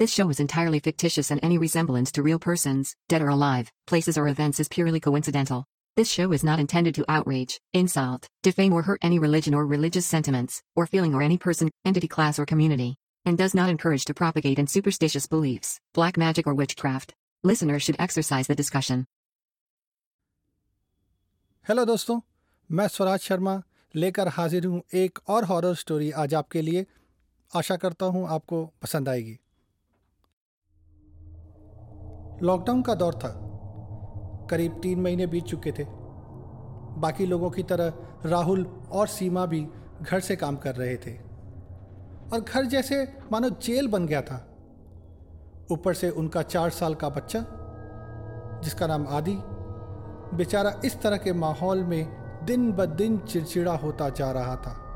This show is entirely fictitious and any resemblance to real persons, dead or alive, places or events is purely coincidental. This show is not intended to outrage, insult, defame or hurt any religion or religious sentiments, or feeling or any person, entity class or community, and does not encourage to propagate in superstitious beliefs, black magic or witchcraft. Listeners should exercise the discussion. Hello दोस्तों मैं स्वराज शर्मा लेकर हाजिर हूँ एक और horror story आज आपके लिए आशा करता हूँ आपको पसंद आएगी लॉकडाउन का दौर था। करीब तीन महीने बीत चुके थे। बाकी लोगों की तरह राहुल और सीमा भी घर से काम कर रहे थे। और घर जैसे मानो जेल बन गया था। ऊपर से उनका चार साल का बच्चा, जिसका नाम आदि, बेचारा इस तरह के माहौल में दिन ब दिन चिड़चिड़ा होता जा रहा था।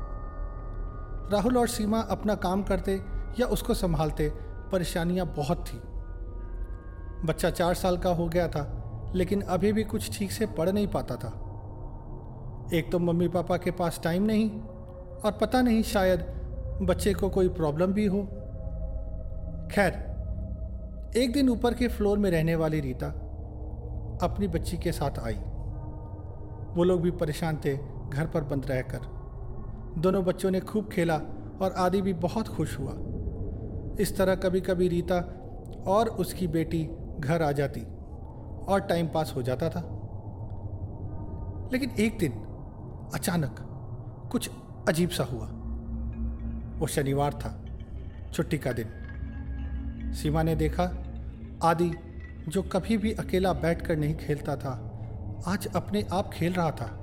राहुल और सीमा अपना काम करते या उसको संभालते, परेशानियाँ बहुत थी। बच्चा चार साल का हो गया था, लेकिन अभी भी कुछ ठीक से पढ़ नहीं पाता था। एक तो मम्मी पापा के पास टाइम नहीं, और पता नहीं शायद बच्चे को कोई प्रॉब्लम भी हो। खैर, एक दिन ऊपर के फ्लोर में रहने वाली रीता अपनी बच्ची के साथ आई। वो लोग भी परेशान थे, घर पर बंद रहकर। दोनों बच्चों ने खूब खेला और आदि भी बहुत खुश हुआ। इस तरह कभी कभी रीता और उसकी बेटी घर आ जाती और टाइम पास हो जाता था। लेकिन एक दिन अचानक कुछ अजीब सा हुआ। वो शनिवार था, छुट्टी का दिन। सीमा ने देखा, आदि, जो कभी भी अकेला बैठकर नहीं खेलता था, आज अपने आप खेल रहा था।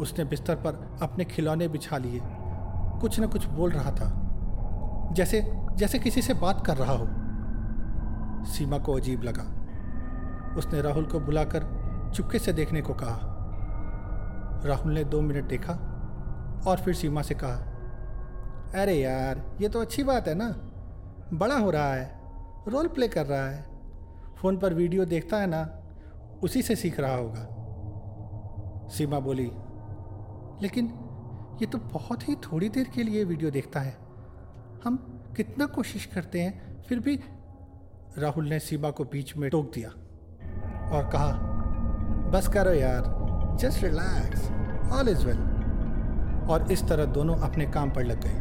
उसने बिस्तर पर अपने खिलौने बिछा लिए। कुछ न कुछ बोल रहा था, जैसे जैसे किसी से बात कर रहा हो। सीमा को अजीब लगा। उसने राहुल को बुलाकर चुपके से देखने को कहा। राहुल ने दो मिनट देखा और फिर सीमा से कहा, अरे यार, ये तो अच्छी बात है ना। बड़ा हो रहा है, रोल प्ले कर रहा है। फ़ोन पर वीडियो देखता है ना, उसी से सीख रहा होगा। सीमा बोली, लेकिन ये तो बहुत ही थोड़ी देर के लिए वीडियो देखता है। हम कितना कोशिश करते हैं, फिर भी राहुल ने सीमा को बीच में टोक दिया और कहा, बस करो यार just relax all is well और इस तरह दोनों अपने काम पर लग गए।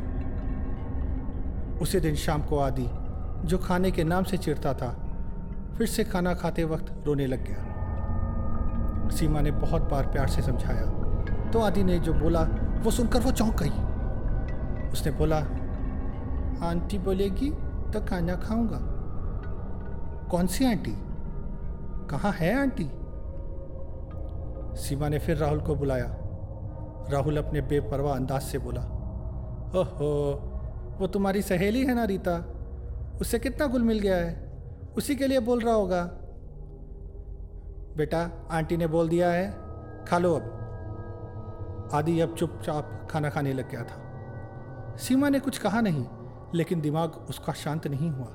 उसी दिन शाम को आदि, जो खाने के नाम से चिढ़ता था, फिर से खाना खाते वक्त रोने लग गया। सीमा ने बहुत बार प्यार से समझाया तो आदि ने जो बोला, वो सुनकर वो चौंक गई। उसने बोला, आंटी बोलेगी तो खाना खाऊँगा। कौन सी आंटी? कहाँ है आंटी? सीमा ने फिर राहुल को बुलाया। राहुल अपने बेपरवाह अंदाज से बोला, ओहो, वो तुम्हारी सहेली है ना रीता? उससे कितना गुल मिल गया है? उसी के लिए बोल रहा होगा। बेटा, आंटी ने बोल दिया है, खा लो अब। आदि अब चुपचाप खाना खाने लग गया था। सीमा ने कुछ कहा नहीं, लेकिन दिमाग उसका शांत नहीं हुआ।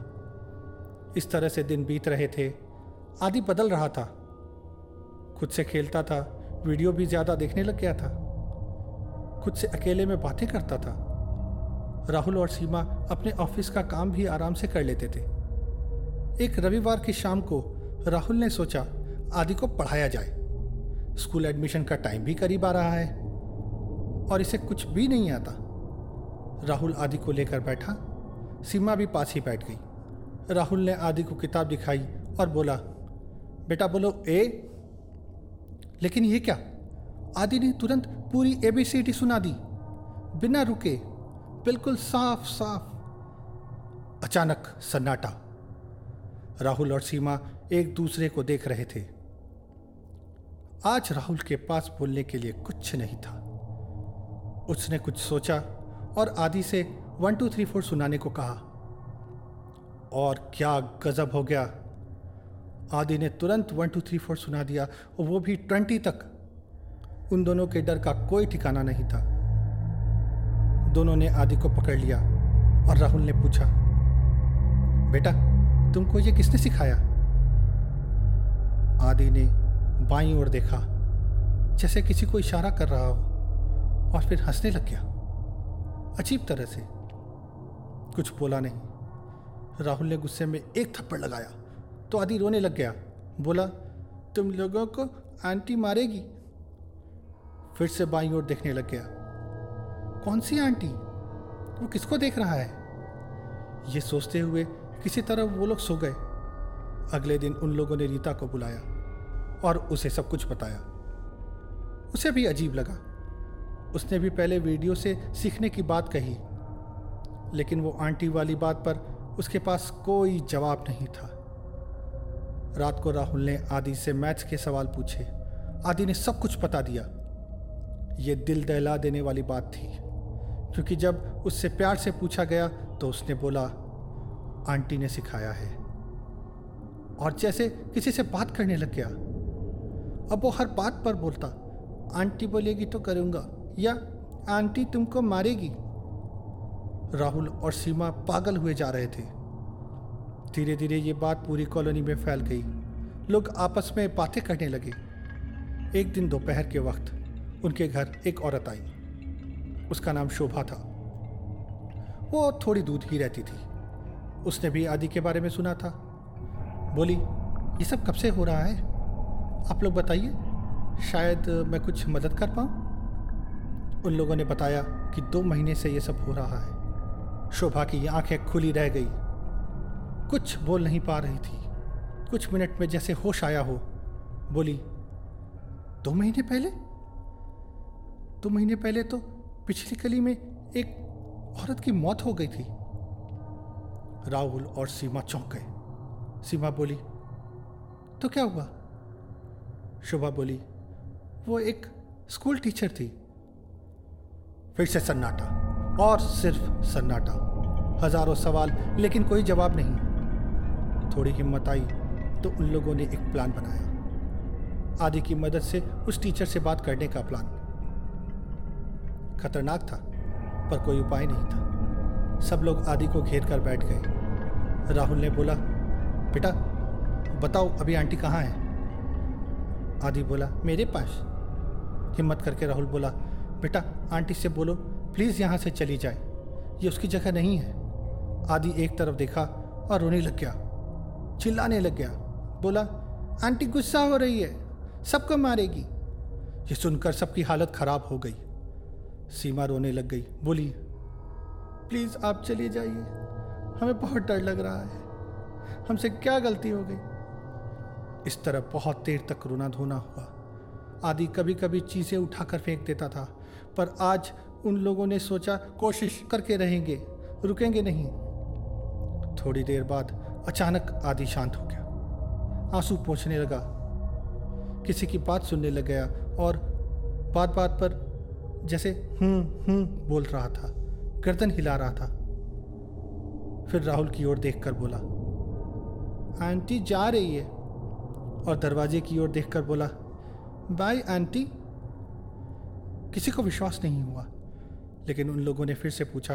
इस तरह से दिन बीत रहे थे। आदि बदल रहा था। खुद से खेलता था, वीडियो भी ज़्यादा देखने लग गया था। खुद से अकेले में बातें करता था। राहुल और सीमा अपने ऑफ़िस का काम भी आराम से कर लेते थे। एक रविवार की शाम को राहुल ने सोचा, आदि को पढ़ाया जाए। स्कूल एडमिशन का टाइम भी करीब आ रहा है और इसे कुछ भी नहीं आता। राहुल आदि को लेकर बैठा। सीमा भी पास ही बैठ गई। राहुल ने आदि को किताब दिखाई और बोला, बेटा बोलो, ए? लेकिन ये क्या? आदि ने तुरंत पूरी एबीसीडी सुना दी। बिना रुके, बिल्कुल साफ़ साफ़ अचानक सन्नाटा। राहुल और सीमा एक दूसरे को देख रहे थे। आज राहुल के पास बोलने के लिए कुछ नहीं था। उसने कुछ सोचा और आदि से वन टू थ्री फोर सुनाने को कहा। और क्या गजब हो गया। आदि ने तुरंत वन, टू, थ्री, फोर सुना दिया और वो भी ट्वेंटी तक। उन दोनों के डर का कोई ठिकाना नहीं था। दोनों ने आदि को पकड़ लिया और राहुल ने पूछा, बेटा, तुमको ये किसने सिखाया? आदि ने बाई ओर देखा, जैसे किसी को इशारा कर रहा हो, और फिर हंसने लग गया। अजीब तरह से। कुछ बोला नहीं। राहुल ने गुस्से में एक थप्पड़ लगाया। तो आदि रोने लग गया। बोला, तुम लोगों को आंटी मारेगी? फिर से बाई ओर देखने लग गया। कौन सी आंटी? वो किसको देख रहा है? ये सोचते हुए किसी तरह वो लोग सो गए। अगले दिन उन लोगों ने रीता को बुलाया और उसे सब कुछ बताया। उसे भी अजीब लगा। उसने भी पहले वीडियो से सीखने की बात कही, लेकिन वो आंटी वाली बात पर उसके पास कोई जवाब नहीं था। रात को राहुल ने आदि से मैथ्स के सवाल पूछे। आदि ने सब कुछ बता दिया। ये दिल दहला देने वाली बात थी, क्योंकि जब उससे प्यार से पूछा गया तो उसने बोला, आंटी ने सिखाया है। और जैसे किसी से बात करने लग गया। अब वो हर बात पर बोलता, आंटी बोलेगी तो करूँगा, या आंटी तुमको मारेगी? राहुल और सीमा पागल हुए जा रहे थे। धीरे धीरे ये बात पूरी कॉलोनी में फैल गई। लोग आपस में बातें करने लगे। एक दिन दोपहर के वक्त उनके घर एक औरत आई। उसका नाम शोभा था। वो थोड़ी दूर ही रहती थी। उसने भी आदि के बारे में सुना था। बोली, ये सब कब से हो रहा है? आप लोग बताइए। शायद मैं कुछ मदद कर पाऊँ? उन लोगों ने बताया कि दो महीने से ये सब हो रहा है। शोभा की आँखें खुली रह गई। कुछ बोल नहीं पा रही थी। कुछ मिनट में जैसे होश आया हो। बोली, दो महीने पहले? दो महीने पहले तो पिछली गली में एक औरत की मौत हो गई थी। राहुल और सीमा चौंक गए। सीमा बोली तो क्या हुआ? शोभा बोली, वो एक स्कूल टीचर थी। फिर से सन्नाटा। और सिर्फ़ सन्नाटा। हज़ारों सवाल, लेकिन कोई जवाब नहीं। थोड़ी हिम्मत आई तो उन लोगों ने एक प्लान बनाया। आदि की मदद से उस टीचर से बात करने का प्लान। खतरनाक था, पर कोई उपाय नहीं था। सब लोग आदि को घेर कर बैठ गए। राहुल ने बोला, बेटा, बताओ, अभी आंटी कहाँ है? आदि बोला, मेरे पास। हिम्मत करके राहुल बोला, बेटा, आंटी से बोलो प्लीज़ यहाँ से चली जाए। ये उसकी जगह नहीं है। आदि एक तरफ़ देखा और रोने लग गया। चिल्लाने लग गया। बोला, आंटी, गुस्सा हो रही है। सबको मारेगी। ये सुनकर सबकी हालत खराब हो गई। सीमा रोने लग गई। बोली, प्लीज़ आप चले जाइए। हमें बहुत डर लग रहा है। हमसे क्या गलती हो गई? इस तरह बहुत देर तक रोना धोना हुआ। आदि कभी कभी चीज़ें उठाकर फेंक देता था, पर आज उन लोगों ने सोचा, कोशिश करके रहेंगे, रुकेंगे नहीं। थोड़ी देर बाद अचानक आदि शांत हो गया। आँसू पहुँचने लगा। किसी की बात सुनने लग गया और बात बात पर जैसे हूँ हूँ बोल रहा था, गर्दन हिला रहा था। फिर राहुल की ओर देखकर बोला, आंटी जा रही है। और दरवाजे की ओर देखकर बोला, बाय आंटी। किसी को विश्वास नहीं हुआ। लेकिन उन लोगों ने फिर से पूछा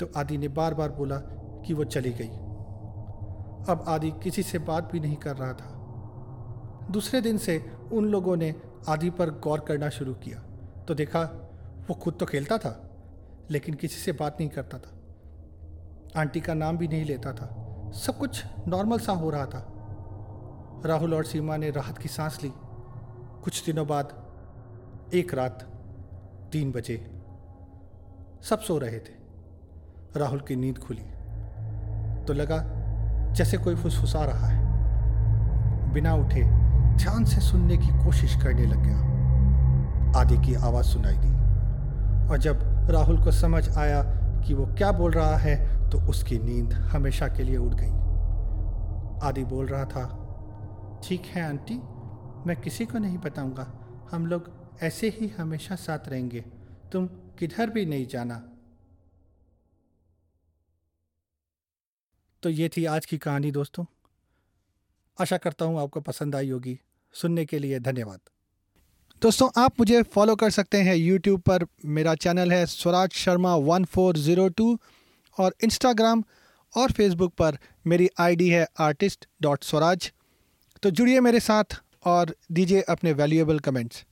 तो आदि ने बार बार बोला कि वो चली गई। अब आदि किसी से बात भी नहीं कर रहा था। दूसरे दिन से उन लोगों ने आदि पर गौर करना शुरू किया। तो देखा, वो खुद तो खेलता था, लेकिन किसी से बात नहीं करता था। आंटी का नाम भी नहीं लेता था। सब कुछ नॉर्मल सा हो रहा था। राहुल और सीमा ने राहत की सांस ली। कुछ दिनों बाद, एक रात, तीन बजे सब सो रहे थे। राहुल की नींद खुली। तो लगा जैसे कोई फुसफुसा रहा है। बिना उठे ध्यान से सुनने की कोशिश करने लग गया। आदि की आवाज़ सुनाई दी। और जब राहुल को समझ आया कि वो क्या बोल रहा है तो उसकी नींद हमेशा के लिए उड़ गई। आदि बोल रहा था, ठीक है, आंटी, मैं किसी को नहीं बताऊँगा। हम लोग ऐसे ही हमेशा साथ रहेंगे। तुम किधर भी नहीं जाना। तो ये थी आज की कहानी दोस्तों। आशा करता हूँ आपको पसंद आई होगी। सुनने के लिए धन्यवाद। दोस्तों, आप मुझे फॉलो कर सकते हैं यूट्यूब पर। मेरा चैनल है Swaraj Sharma one four zero two और इंस्टाग्राम और फेसबुक पर मेरी आईडी है आर्टिस्ट डॉट स्वराज। तो जुड़िए मेरे साथ और दीजिए अपने वैल्यूएबल कमेंट्स